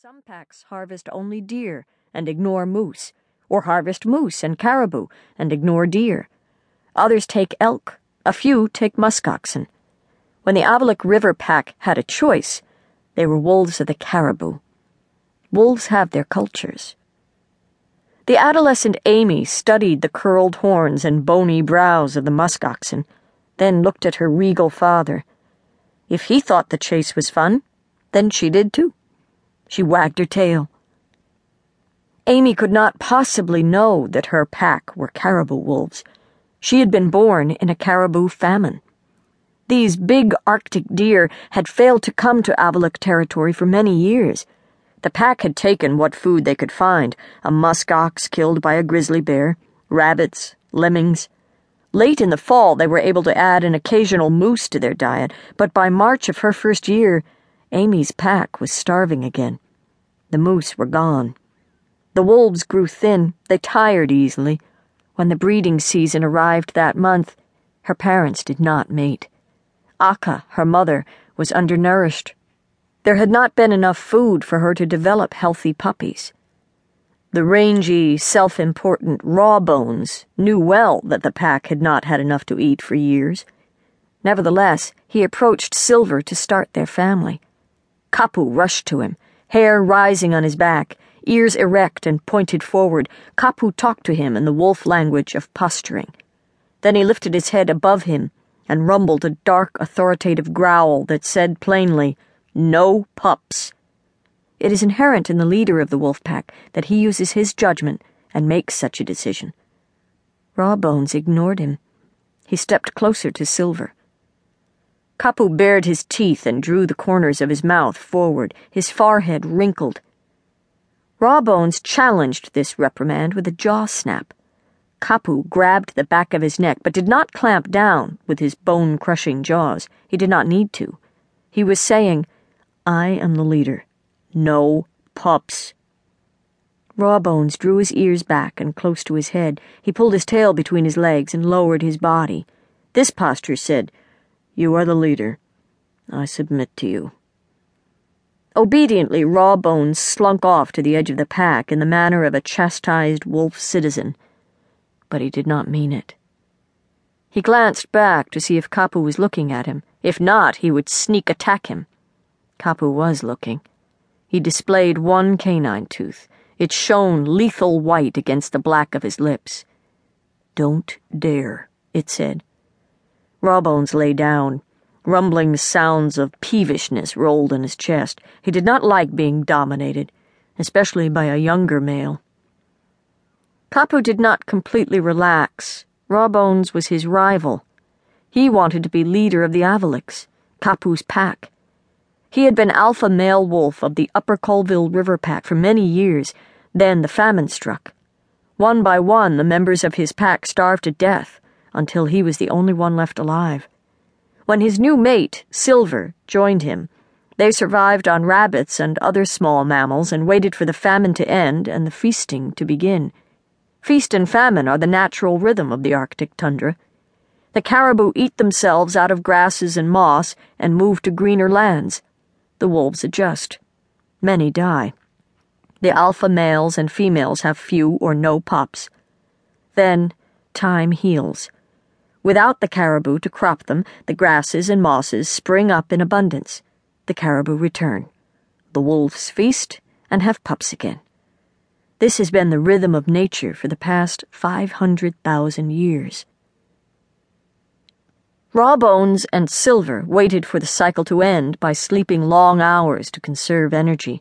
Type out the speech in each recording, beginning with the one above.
Some packs harvest only deer and ignore moose, or harvest moose and caribou and ignore deer. Others take elk, a few take muskoxen. When the Avalik River pack had a choice, they were wolves of the caribou. Wolves have their cultures. The adolescent Amy studied the curled horns and bony brows of the muskoxen, then looked at her regal father. If he thought the chase was fun, then she did too. She wagged her tail. Amy could not possibly know that her pack were caribou wolves. She had been born in a caribou famine. These big Arctic deer had failed to come to Avalik territory for many years. The pack had taken what food they could find a musk ox killed by a grizzly bear, rabbits, lemmings. Late in the fall, they were able to add an occasional moose to their diet, but by March of her first year, Amy's pack was starving again. The moose were gone. The wolves grew thin, they tired easily. When the breeding season arrived that month, her parents did not mate. Akka, her mother, was undernourished. There had not been enough food for her to develop healthy puppies. The rangy, self important Rawbones knew well that the pack had not had enough to eat for years. Nevertheless, he approached Silver to start their family. Kapu rushed to him, hair rising on his back, ears erect and pointed forward. Kapu talked to him in the wolf language of posturing. Then he lifted his head above him and rumbled a dark, authoritative growl that said plainly, No pups. It is inherent in the leader of the wolf pack that he uses his judgment and makes such a decision. Rawbones ignored him. He stepped closer to Silver. Kapu bared his teeth and drew the corners of his mouth forward, his forehead wrinkled. Rawbones challenged this reprimand with a jaw snap. Kapu grabbed the back of his neck, but did not clamp down with his bone crushing jaws. He did not need to. He was saying, I am the leader. No pups. Rawbones drew his ears back and close to his head. He pulled his tail between his legs and lowered his body. This posture said, you are the leader. I submit to you. Obediently, Rawbones slunk off to the edge of the pack in the manner of a chastised wolf citizen. But he did not mean it. He glanced back to see if Kapu was looking at him. If not, he would sneak attack him. Kapu was looking. He displayed one canine tooth. It shone lethal white against the black of his lips. Don't dare, it said. Rawbones lay down. Rumbling sounds of peevishness rolled in his chest. He did not like being dominated, especially by a younger male. Kapu did not completely relax. Rawbones was his rival. He wanted to be leader of the Avaliks, Kapu's pack. He had been alpha male wolf of the Upper Colville River pack for many years, then the famine struck. One by one, the members of his pack starved to death until he was the only one left alive. When his new mate, Silver, joined him, they survived on rabbits and other small mammals and waited for the famine to end and the feasting to begin. Feast and famine are the natural rhythm of the Arctic tundra. The caribou eat themselves out of grasses and moss and move to greener lands. The wolves adjust. Many die. The alpha males and females have few or no pups. Then time heals Without the caribou to crop them, the grasses and mosses spring up in abundance. The caribou return. The wolves feast and have pups again. This has been the rhythm of nature for the past 500,000 years. Rawbones and Silver waited for the cycle to end by sleeping long hours to conserve energy.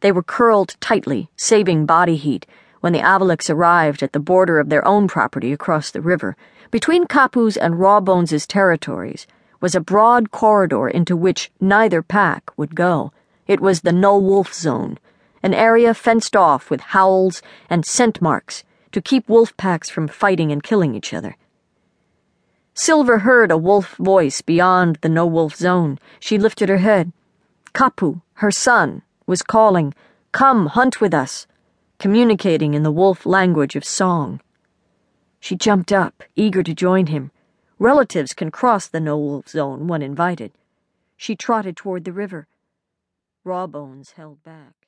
They were curled tightly, saving body heat, when the Avaliks arrived at the border of their own property across the river between Kapu's and Rawbones's territories was a broad corridor into which neither pack would go. It was the no wolf zone, an area fenced off with howls and scent marks to keep wolf packs from fighting and killing each other. Silver heard a wolf voice beyond the no wolf zone. She lifted her head. Kapu, her son, was calling, Come, hunt with us, communicating in the wolf language of song. She jumped up, eager to join him. Relatives can cross the no wolf zone when invited. She trotted toward the river. Rawbones held back.